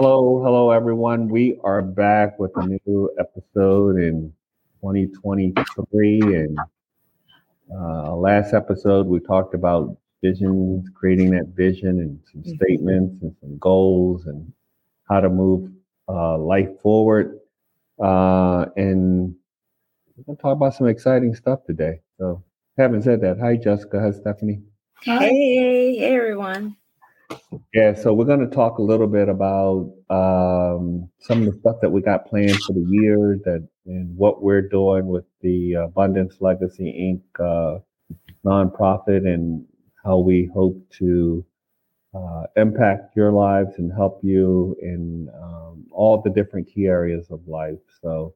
Hello, hello, everyone. We are back with a new episode in 2023. And uh, last episode, we talked about visions, creating that vision, and some mm-hmm. statements and some goals, and how to move uh, life forward. Uh, and we're going to talk about some exciting stuff today. So, having said that, hi, Jessica. Hi, Stephanie. Hey, hey, everyone. Yeah, so we're going to talk a little bit about um, some of the stuff that we got planned for the year, that and what we're doing with the Abundance Legacy Inc. Uh, nonprofit, and how we hope to uh, impact your lives and help you in um, all the different key areas of life. So,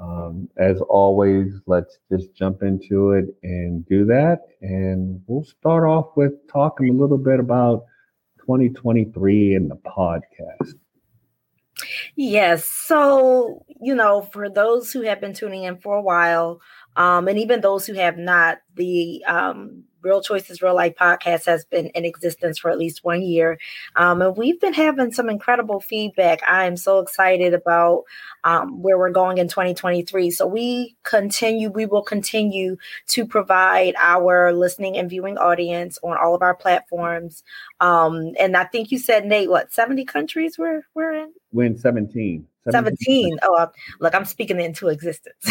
um, as always, let's just jump into it and do that. And we'll start off with talking a little bit about 2023 in the podcast? Yes. So, you know, for those who have been tuning in for a while, um, and even those who have not, the um, Real Choices Real Life podcast has been in existence for at least one year. Um, and we've been having some incredible feedback. I am so excited about um, where we're going in 2023. So we continue, we will continue to provide our listening and viewing audience on all of our platforms. Um, and I think you said, Nate, what, 70 countries we're, we're in? We're in 17. 17. Oh, uh, look, I'm speaking into existence.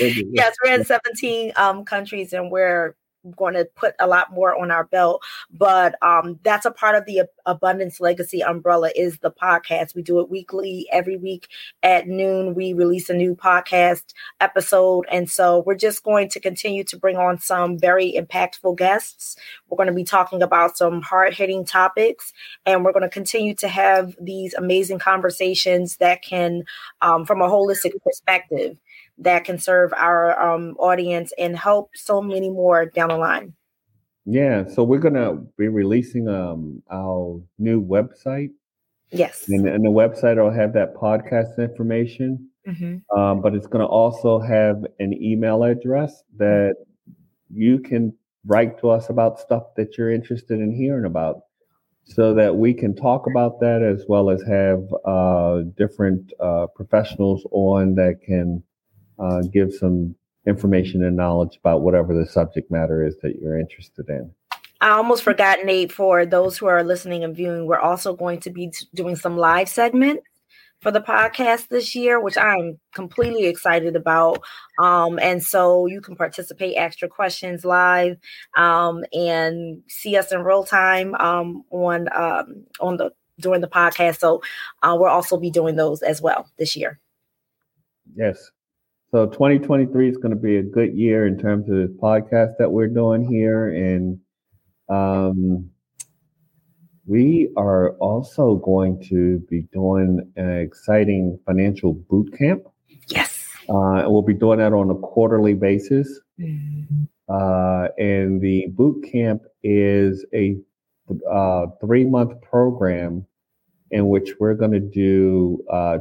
Yes, we're in 17 um, countries and we're going to put a lot more on our belt. But um, that's a part of the Abundance Legacy umbrella is the podcast. We do it weekly. Every week at noon, we release a new podcast episode. And so we're just going to continue to bring on some very impactful guests. We're going to be talking about some hard hitting topics, and we're going to continue to have these amazing conversations that can, um, from a holistic perspective, that can serve our um, audience and help so many more down the line. Yeah, so we're gonna be releasing um, our new website. Yes, and, and the website will have that podcast information, mm-hmm. um, but it's gonna also have an email address that you can write to us about stuff that you're interested in hearing about so that we can talk about that as well as have uh, different uh, professionals on that can uh, give some information and knowledge about whatever the subject matter is that you're interested in. I almost forgot, Nate, for those who are listening and viewing, we're also going to be doing some live segments for the podcast this year, which I'm completely excited about. Um, and so you can participate, ask your questions live, um, and see us in real time um, on um, on the during the podcast. So uh, we'll also be doing those as well this year. Yes, so 2023 is going to be a good year in terms of this podcast that we're doing here. And um, we are also going to be doing an exciting financial boot camp. Yes. Uh, and we'll be doing that on a quarterly basis. Mm-hmm. Uh, and the boot camp is a uh, three month program in which we're going to do uh,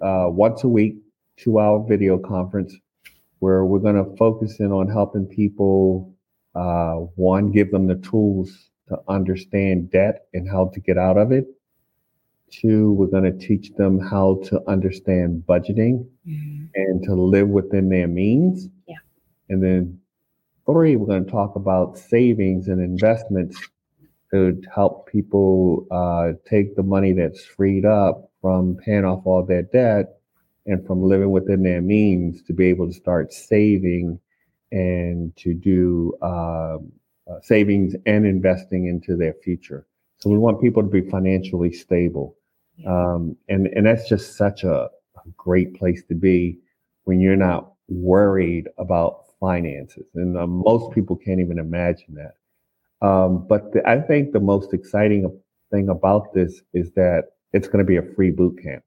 uh, once a week two hour video conference where we're going to focus in on helping people, uh, one, give them the tools to understand debt and how to get out of it. Two, we're going to teach them how to understand budgeting mm-hmm. and to live within their means. Yeah. And then three, we're going to talk about savings and investments to help people uh, take the money that's freed up from paying off all their debt and from living within their means to be able to start saving and to do uh, uh, savings and investing into their future. So we want people to be financially stable, um, and and that's just such a, a great place to be when you're not worried about finances. And uh, most people can't even imagine that. Um, but the, I think the most exciting thing about this is that it's going to be a free boot camp.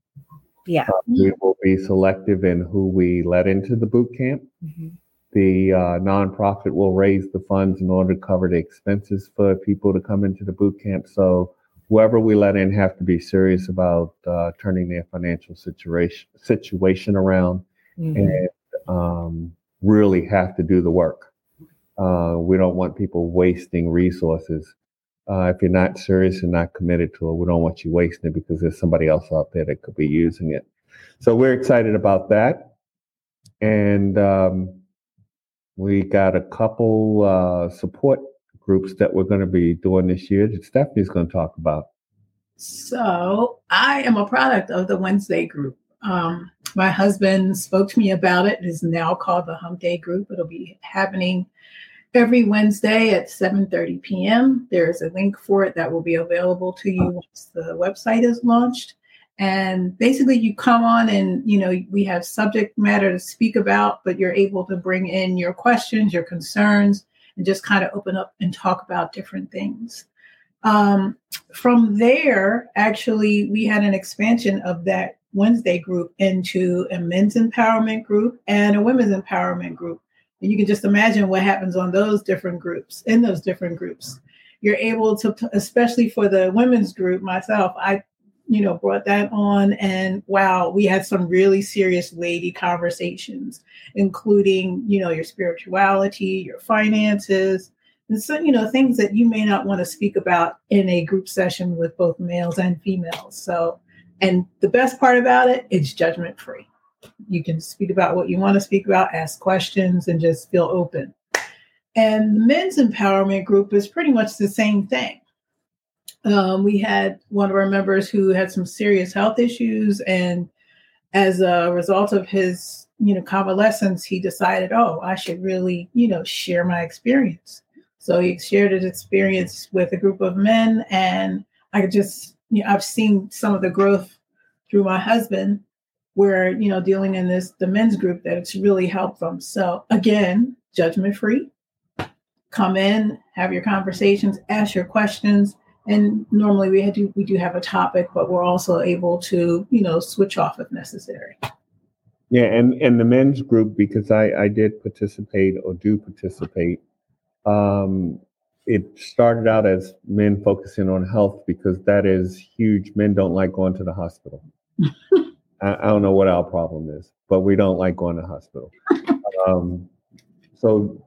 Yeah. Uh, we will be selective in who we let into the boot camp. Mm-hmm. The uh, nonprofit will raise the funds in order to cover the expenses for people to come into the boot camp. So whoever we let in have to be serious about uh, turning their financial situation situation around mm-hmm. and um, really have to do the work. Uh, we don't want people wasting resources. Uh, if you're not serious and not committed to it, we don't want you wasting it because there's somebody else out there that could be using it. So we're excited about that. And um, we got a couple uh, support groups that we're going to be doing this year that Stephanie's going to talk about. So I am a product of the Wednesday group. Um, my husband spoke to me about it. It is now called the Hump Day Group. It'll be happening every Wednesday at 7:30 p.m. There's a link for it that will be available to you once the website is launched. And basically you come on and you know we have subject matter to speak about, but you're able to bring in your questions, your concerns, and just kind of open up and talk about different things. Um, from there, actually, we had an expansion of that Wednesday group into a men's empowerment group and a women's empowerment group. And you can just imagine what happens on those different groups, in those different groups. You're able to, especially for the women's group, myself, I, you know, brought that on and wow, we had some really serious lady conversations, including, you know, your spirituality, your finances, and so, you know, things that you may not want to speak about in a group session with both males and females. So and the best part about it, it's judgment free. You can speak about what you want to speak about, ask questions, and just feel open. And the men's empowerment group is pretty much the same thing. Um, we had one of our members who had some serious health issues, and as a result of his, you know, convalescence, he decided, oh, I should really, you know, share my experience. So he shared his experience with a group of men, and I could just you know, I've seen some of the growth through my husband where, you know, dealing in this, the men's group that it's really helped them. So again, judgment free, come in, have your conversations, ask your questions. And normally we do, we do have a topic, but we're also able to, you know, switch off if necessary. Yeah, and and the men's group because I I did participate or do participate. Um, it started out as men focusing on health because that is huge. Men don't like going to the hospital. I, I, don't know what our problem is, but we don't like going to hospital. Um, so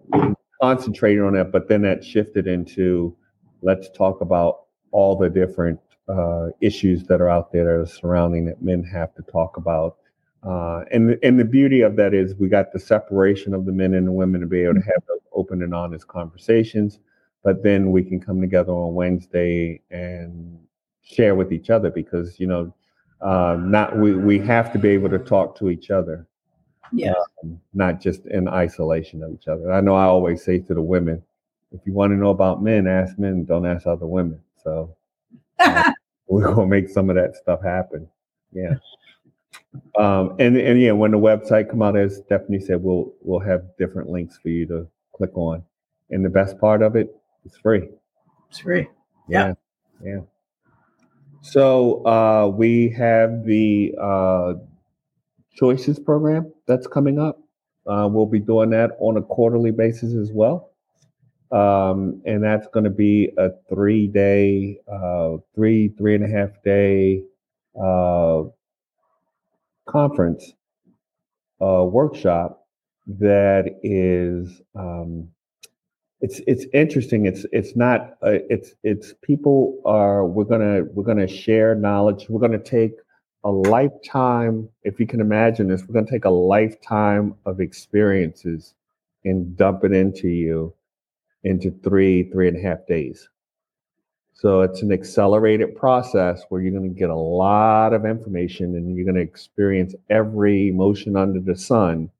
concentrated on that, but then that shifted into let's talk about all the different uh, issues that are out there that are surrounding that men have to talk about. Uh, and and the beauty of that is we got the separation of the men and the women to be able to have those open and honest conversations but then we can come together on Wednesday and share with each other because you know uh, not we we have to be able to talk to each other yeah um, not just in isolation of each other i know i always say to the women if you want to know about men ask men don't ask other women so uh, we're gonna make some of that stuff happen yeah um, and and yeah when the website come out as stephanie said we'll we'll have different links for you to click on and the best part of it it's free. It's free. Yeah. Yeah. So uh, we have the uh, choices program that's coming up. Uh, we'll be doing that on a quarterly basis as well. Um, and that's going to be a three day, uh, three, three and a half day uh, conference uh, workshop that is um, it's it's interesting. It's it's not. Uh, it's it's people are. We're gonna we're gonna share knowledge. We're gonna take a lifetime. If you can imagine this, we're gonna take a lifetime of experiences and dump it into you into three three and a half days. So it's an accelerated process where you're going to get a lot of information and you're going to experience every emotion under the sun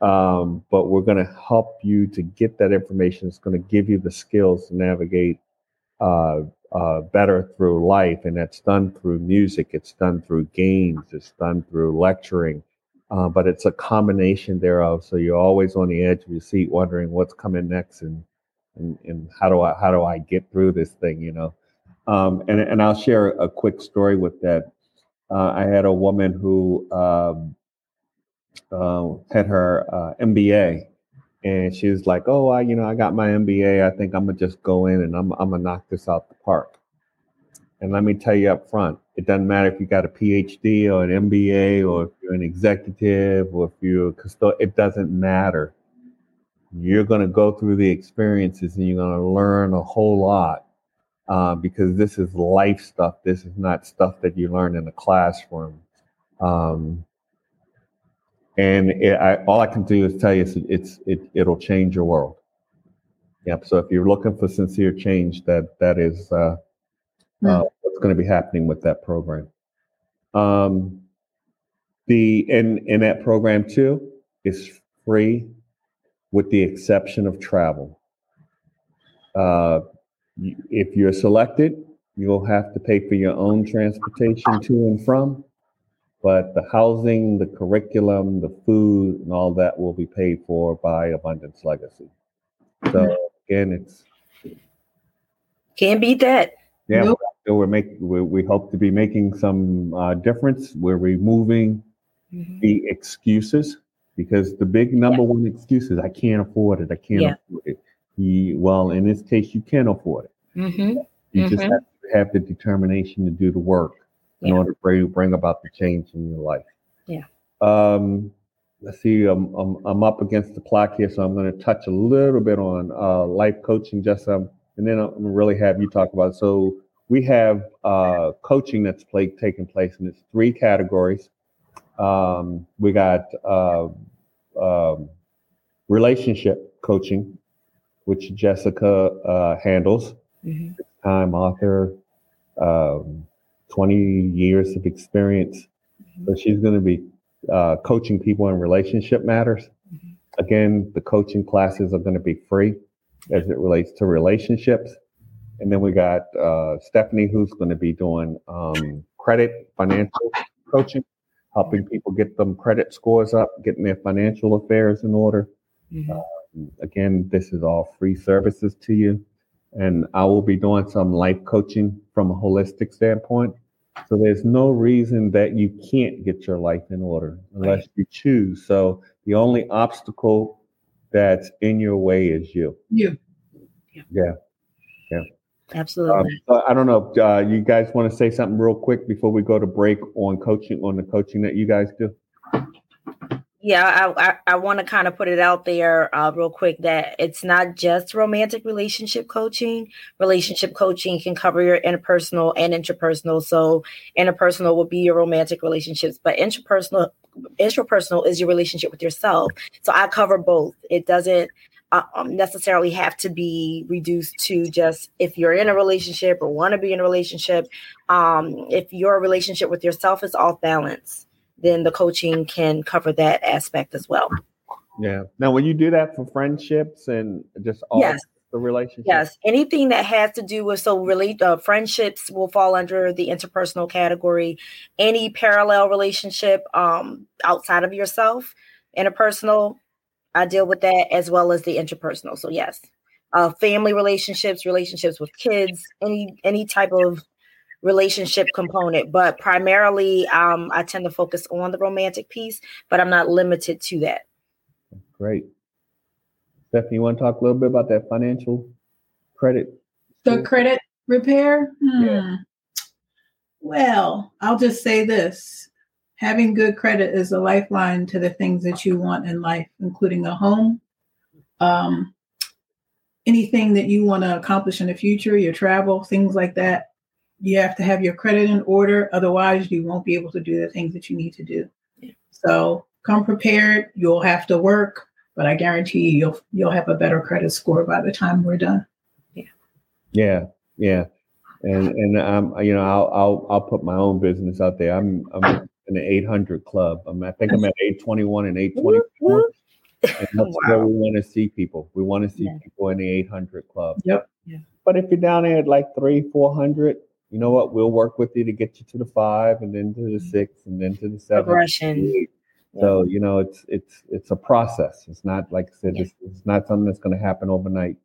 um, but we're going to help you to get that information. It's going to give you the skills to navigate uh, uh, better through life. And that's done through music, it's done through games, it's done through lecturing. Uh, but it's a combination thereof. So you're always on the edge of your seat, wondering what's coming next, and and, and how do I how do I get through this thing, you know? Um, and and I'll share a quick story with that. Uh, I had a woman who um, uh, had her uh, MBA, and she was like, "Oh, I, you know, I got my MBA. I think I'm gonna just go in and I'm, I'm gonna knock this out the park." And let me tell you up front, it doesn't matter if you got a PhD or an MBA or if you're an executive or if you're a custodian. It doesn't matter. You're gonna go through the experiences and you're gonna learn a whole lot. uh, because this is life stuff. This is not stuff that you learn in the classroom. Um, and it, I, all I can do is tell you it's, it's it, it'll change your world. Yep. So if you're looking for sincere change, that that is uh, uh, what's going to be happening with that program. Um, the in in that program too is free, with the exception of travel. Uh, if you're selected, you'll have to pay for your own transportation to and from, but the housing, the curriculum, the food, and all that will be paid for by Abundance Legacy. So mm-hmm. again, it's can't beat that. Yeah, nope. we're, we're making. We, we hope to be making some uh, difference. We're removing mm-hmm. the excuses because the big number yeah. one excuse is I can't afford it. I can't yeah. afford it. He, well, in this case, you can afford it. Mm-hmm. You mm-hmm. just have to have the determination to do the work in yeah. order for you to bring about the change in your life. Yeah. Um, let's see. I'm, I'm, I'm up against the clock here, so I'm going to touch a little bit on uh, life coaching, just um, and then I'm really have you talk about it. So we have uh, coaching that's play, taking place, and it's three categories. Um, we got uh, um, relationship coaching, which Jessica uh, handles. Mm-hmm. Time author, um, 20 years of experience. Mm-hmm. So she's going to be uh, coaching people in relationship matters. Mm-hmm. Again, the coaching classes are going to be free as it relates to relationships. And then we got uh, Stephanie, who's going to be doing um, credit financial coaching helping people get them credit scores up, getting their financial affairs in order. Mm-hmm. Uh, again, this is all free services to you. And I will be doing some life coaching from a holistic standpoint. So there's no reason that you can't get your life in order unless right. you choose. So the only obstacle that's in your way is you. You. Yeah. Yeah. yeah. Absolutely. Um, I don't know. Uh, you guys want to say something real quick before we go to break on coaching on the coaching that you guys do? Yeah, I I, I want to kind of put it out there uh, real quick that it's not just romantic relationship coaching. Relationship coaching can cover your intrapersonal and interpersonal. So interpersonal would be your romantic relationships, but interpersonal intrapersonal is your relationship with yourself. So I cover both. It doesn't uh, um, necessarily have to be reduced to just if you're in a relationship or want to be in a relationship. Um, if your relationship with yourself is off balance, then the coaching can cover that aspect as well. Yeah. Now, when you do that for friendships and just all yes. the relationships? yes, anything that has to do with so really uh, friendships will fall under the interpersonal category. Any parallel relationship um, outside of yourself, interpersonal I deal with that as well as the intrapersonal. So yes, uh, family relationships, relationships with kids, any any type of relationship component. But primarily, um, I tend to focus on the romantic piece, but I'm not limited to that. Great, Stephanie. You want to talk a little bit about that financial credit? The credit repair. Hmm. Yeah. Well, I'll just say this having good credit is a lifeline to the things that you want in life, including a home, um, anything that you want to accomplish in the future, your travel, things like that. You have to have your credit in order. Otherwise, you won't be able to do the things that you need to do. Yeah. So come prepared. You'll have to work, but I guarantee you, you'll you'll have a better credit score by the time we're done. Yeah. Yeah. Yeah. And and um, you know, I'll I'll I'll put my own business out there. I'm I'm in the 800 club. I'm, I think I'm at 821 and 824. and that's wow. where we want to see people. We want to see yeah. people in the 800 club. Yep. Yeah. But if you're down there at like three, 400, you know what? We'll work with you to get you to the five and then to the mm-hmm. six and then to the seven. Progression. So, you know, it's, it's, it's a process. It's not, like I said, yeah. it's, it's not something that's going to happen overnight.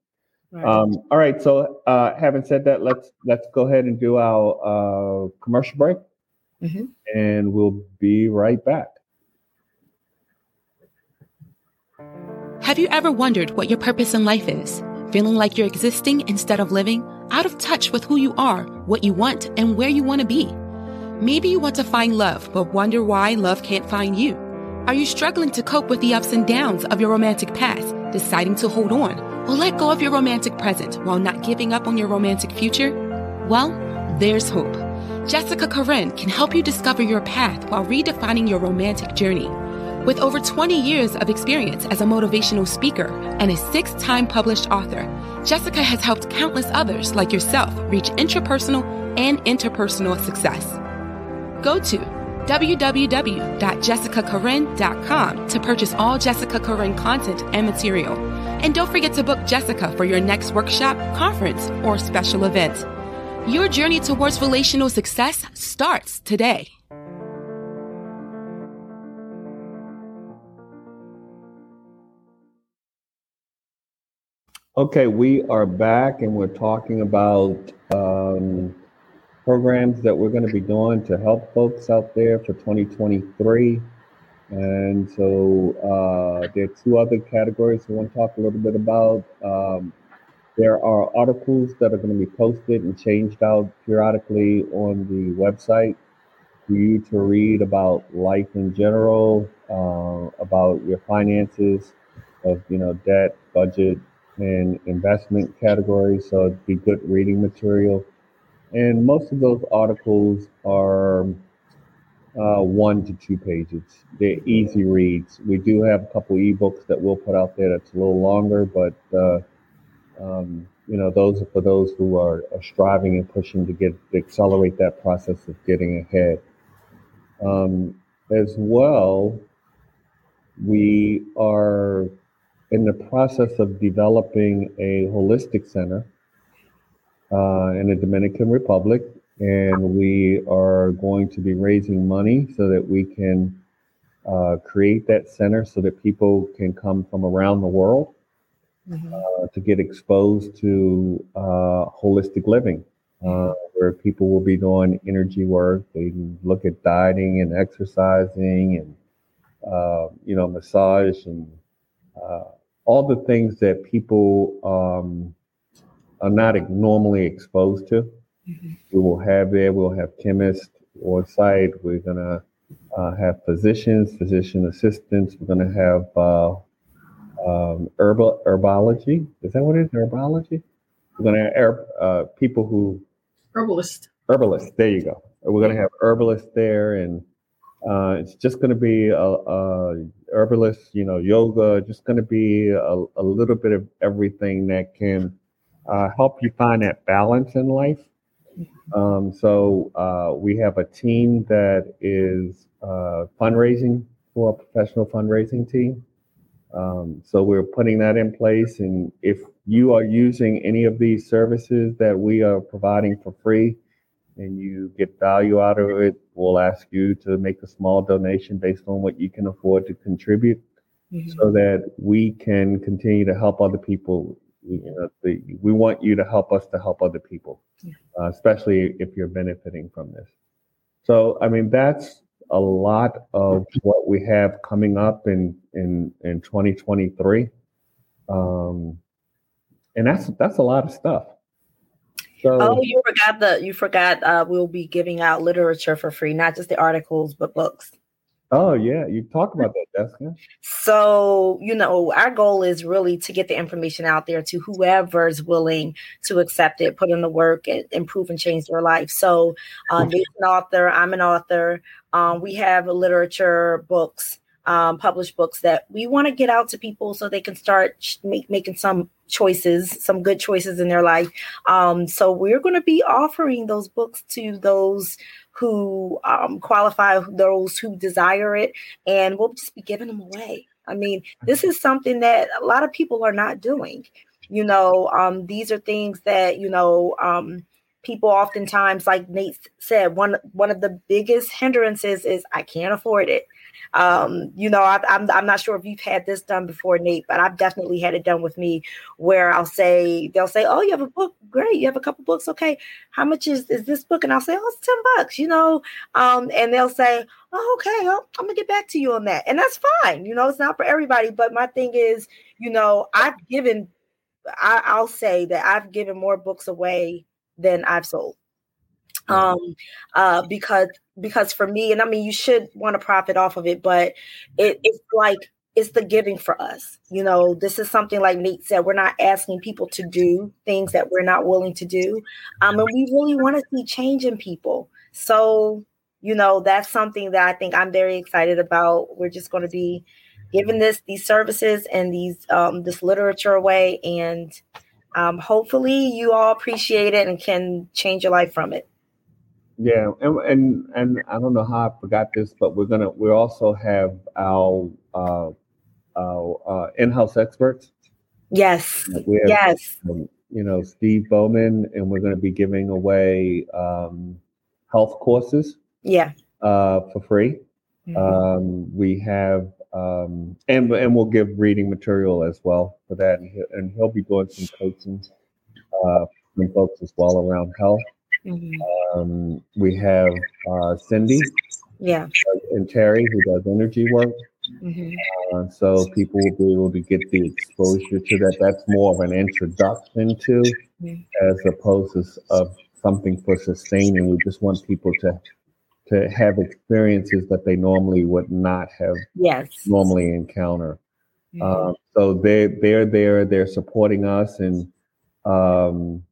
Right. Um, all right. So, uh, having said that, let's, let's go ahead and do our, uh, commercial break mm-hmm. and we'll be right back. Have you ever wondered what your purpose in life is? Feeling like you're existing instead of living? Out of touch with who you are, what you want, and where you want to be? Maybe you want to find love, but wonder why love can't find you. Are you struggling to cope with the ups and downs of your romantic past, deciding to hold on or let go of your romantic present while not giving up on your romantic future? Well, there's hope. Jessica Corinne can help you discover your path while redefining your romantic journey. With over 20 years of experience as a motivational speaker and a six time published author, Jessica has helped countless others like yourself reach intrapersonal and interpersonal success. Go to www.jessicacorinne.com to purchase all Jessica Corinne content and material. And don't forget to book Jessica for your next workshop, conference, or special event. Your journey towards relational success starts today. Okay, we are back and we're talking about um, programs that we're going to be doing to help folks out there for 2023. And so uh, there are two other categories we want to talk a little bit about. Um, there are articles that are going to be posted and changed out periodically on the website for you to read about life in general, uh, about your finances, of you know debt, budget, and investment categories. So it'd be good reading material. And most of those articles are uh, one to two pages. They're easy reads. We do have a couple ebooks that we'll put out there that's a little longer, but uh, um, you know, those are for those who are, are, striving and pushing to get to accelerate that process of getting ahead. Um, as well, we are in the process of developing a holistic center uh, in the Dominican Republic, and we are going to be raising money so that we can uh, create that center so that people can come from around the world mm-hmm. uh, to get exposed to uh, holistic living, uh, where people will be doing energy work. They can look at dieting and exercising and uh, you know massage and uh, all the things that people um, are not normally exposed to. Mm-hmm. We will have there. We'll have chemists on site. We're gonna uh, have physicians, physician assistants. We're gonna have uh, um, herbal herbology. Is that what it is? Herbology. We're gonna have uh, people who herbalist. Herbalist. There you go. We're gonna have herbalists there, and uh, it's just gonna be a, a herbalist. You know, yoga. Just gonna be a, a little bit of everything that can uh, help you find that balance in life. Um, so uh, we have a team that is uh, fundraising for a professional fundraising team. Um, so we're putting that in place. And if you are using any of these services that we are providing for free and you get value out of it, we'll ask you to make a small donation based on what you can afford to contribute mm-hmm. so that we can continue to help other people. You know, the, we want you to help us to help other people, yeah. uh, especially if you're benefiting from this. So, I mean, that's a lot of what we have coming up in in in 2023 um and that's that's a lot of stuff so, oh you forgot the you forgot uh we'll be giving out literature for free not just the articles but books Oh yeah, you talk about that, Jessica. So you know, our goal is really to get the information out there to whoever's willing to accept it, put in the work, and improve and change their life. So, um, an author. I'm an author. Um, we have literature books, um, published books that we want to get out to people so they can start make, making some choices, some good choices in their life. Um, so we're going to be offering those books to those who um, qualify, those who desire it, and we'll just be giving them away. I mean, this is something that a lot of people are not doing. You know, um, these are things that you know um, people oftentimes, like Nate said, one one of the biggest hindrances is I can't afford it. Um, you know, I, I'm I'm not sure if you've had this done before, Nate, but I've definitely had it done with me, where I'll say they'll say, "Oh, you have a book, great, you have a couple books, okay. How much is is this book?" And I'll say, "Oh, it's ten bucks," you know, um, and they'll say, "Oh, okay, well, I'm gonna get back to you on that," and that's fine. You know, it's not for everybody, but my thing is, you know, I've given, I, I'll say that I've given more books away than I've sold um uh because because for me and i mean you should want to profit off of it but it, it's like it's the giving for us. You know, this is something like Nate said, we're not asking people to do things that we're not willing to do. Um, and we really want to see change in people. So, you know, that's something that I think I'm very excited about. We're just going to be giving this these services and these um, this literature away, and um, hopefully you all appreciate it and can change your life from it. Yeah, and and and I don't know how I forgot this, but we're gonna we also have our uh, our uh, in-house experts. Yes. yes. Um, you know, Steve Bowman, and we're going to be giving away um, health courses. Yeah. Uh, for free. Mm-hmm. Um, we have, um, and and we'll give reading material as well for that, and he'll, and he'll be doing some coaching uh, from folks as well around health. Mm-hmm. Um, we have uh, Cindy, yeah, and Terry who does energy work. Mm-hmm. Uh, so people will be able to get the exposure to that. That's more of an introduction to, mm-hmm. as opposed to of something for sustaining. We just want people to to have experiences that they normally would not have yes. normally encounter. Mm-hmm. Um, so they they're there. They're supporting us, and um,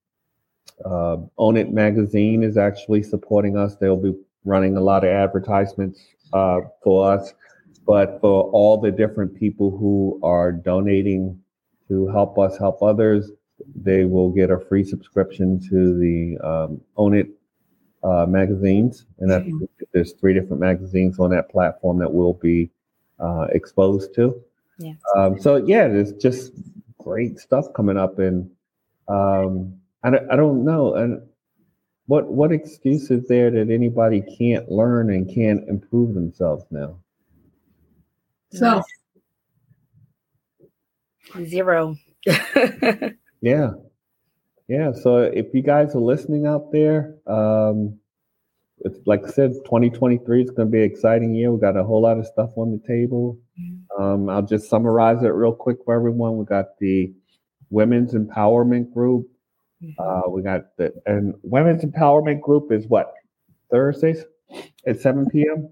uh, Own It magazine is actually supporting us. They'll be running a lot of advertisements uh, for us but for all the different people who are donating to help us help others, they will get a free subscription to the um, Own It uh, magazines. And mm-hmm. there's three different magazines on that platform that we'll be uh, exposed to. Yeah. Um, so, yeah, there's just great stuff coming up. And um, I, don't, I don't know. And what, what excuse is there that anybody can't learn and can't improve themselves now? So zero. yeah. Yeah. So if you guys are listening out there, um, it's like I said, 2023 is going to be an exciting year. We got a whole lot of stuff on the table. Mm-hmm. Um, I'll just summarize it real quick for everyone. We got the Women's Empowerment Group. Mm-hmm. Uh, we got the and Women's Empowerment Group is what Thursdays at 7 p.m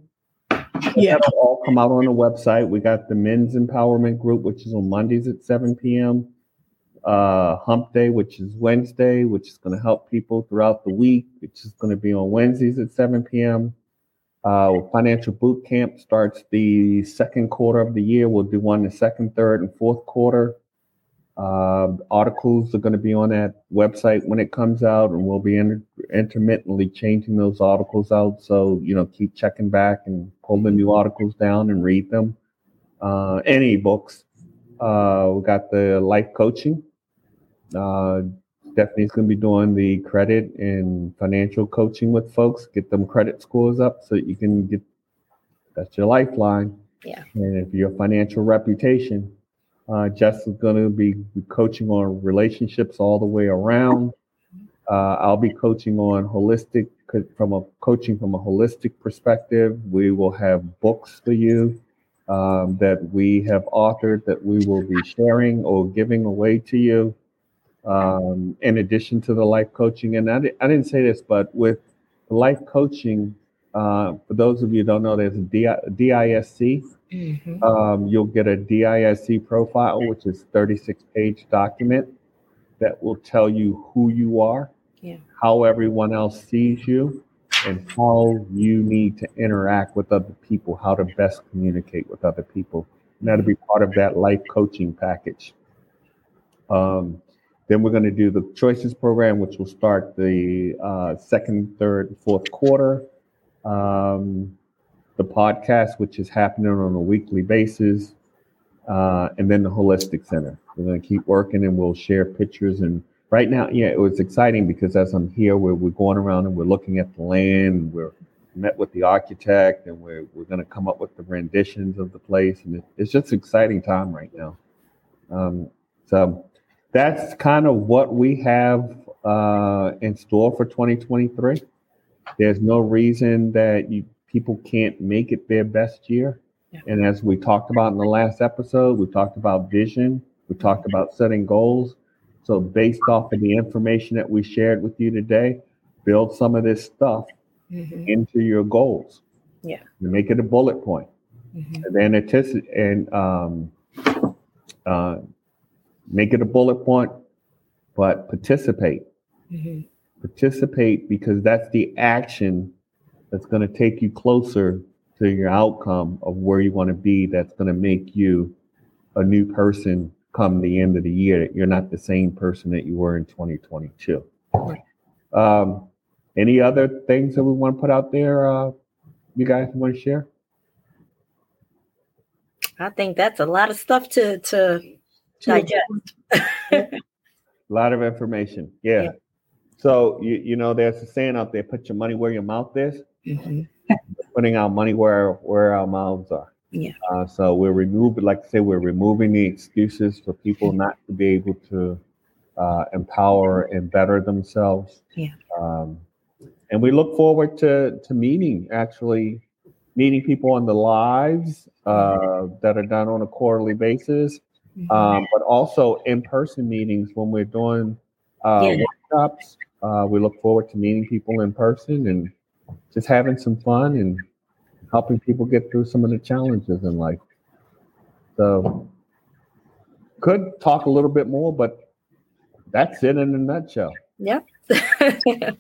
yeah. That'll all come out on the website. We got the men's empowerment group, which is on Mondays at 7 p.m. Uh, Hump Day, which is Wednesday, which is going to help people throughout the week, which is going to be on Wednesdays at 7 p.m. Uh, financial boot camp starts the second quarter of the year. We'll do one the second, third, and fourth quarter. Uh, articles are going to be on that website when it comes out, and we'll be inter- intermittently changing those articles out. So you know, keep checking back and pull the new articles down and read them. Uh, any books. Uh, we got the life coaching. Uh, Stephanie's going to be doing the credit and financial coaching with folks. Get them credit scores up so you can get. That's your lifeline. Yeah. And if your financial reputation uh, Jess is going to be coaching on relationships all the way around. Uh, I'll be coaching on holistic from a coaching from a holistic perspective. We will have books for you um, that we have authored that we will be sharing or giving away to you. Um, in addition to the life coaching, and I, I didn't say this, but with life coaching, uh, for those of you who don't know, there's a DISC, Mm-hmm. Um, you'll get a DISC profile, which is 36 page document that will tell you who you are, yeah. how everyone else sees you, and how you need to interact with other people, how to best communicate with other people. And that'll be part of that life coaching package. Um, then we're going to do the choices program, which will start the uh, second, third, fourth quarter. Um, the podcast, which is happening on a weekly basis, uh, and then the Holistic Center. We're going to keep working and we'll share pictures. And right now, yeah, it was exciting because as I'm here, we're, we're going around and we're looking at the land and we're met with the architect and we're, we're going to come up with the renditions of the place. And it, it's just an exciting time right now. Um, so that's kind of what we have uh, in store for 2023. There's no reason that you people can't make it their best year. Yeah. And as we talked about in the last episode, we talked about vision, we talked about setting goals. So, based off of the information that we shared with you today, build some of this stuff mm-hmm. into your goals. Yeah. And make it a bullet point. mm-hmm. and then anticipate and um, uh, make it a bullet point, but participate. Mm-hmm. Participate because that's the action that's going to take you closer to your outcome of where you want to be. That's going to make you a new person come the end of the year. You're not the same person that you were in 2022. Um, any other things that we want to put out there? Uh, you guys want to share? I think that's a lot of stuff to to digest. a lot of information. Yeah. yeah. So you you know, there's a saying out there: "Put your money where your mouth is." Mm-hmm. Putting our money where where our mouths are. Yeah. Uh, so we're removing, like I say, we're removing the excuses for people not to be able to uh, empower and better themselves. Yeah. Um, and we look forward to to meeting actually meeting people on the lives uh, that are done on a quarterly basis, mm-hmm. um, but also in person meetings when we're doing uh, yeah. workshops. Uh, we look forward to meeting people in person and just having some fun and helping people get through some of the challenges in life. So, could talk a little bit more, but that's it in a nutshell. Yep.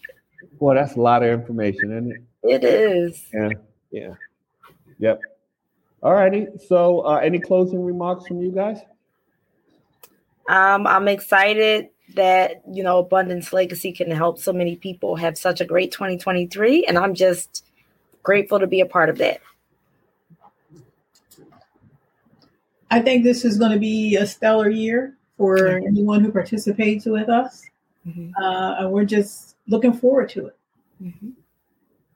Well, that's a lot of information, isn't it? It is. Yeah. Yeah. Yep. All righty. So, uh, any closing remarks from you guys? Um, I'm excited that you know Abundance Legacy can help so many people have such a great 2023, and I'm just grateful to be a part of that. I think this is going to be a stellar year for mm-hmm. anyone who participates with us. Mm-hmm. Uh, and we're just looking forward to it. Mm-hmm.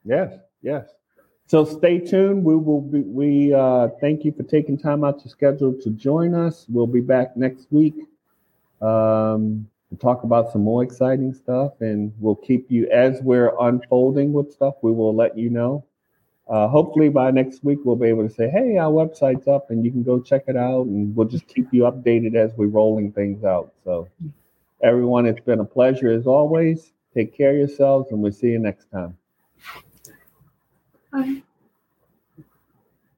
Yes, yes. So stay tuned. We will be, we uh, thank you for taking time out your schedule to join us. We'll be back next week um, to talk about some more exciting stuff, and we'll keep you as we're unfolding with stuff. We will let you know. Uh, hopefully by next week we'll be able to say, "Hey, our website's up, and you can go check it out." And we'll just keep you updated as we're rolling things out. So, everyone, it's been a pleasure as always. Take care of yourselves, and we'll see you next time. Bye.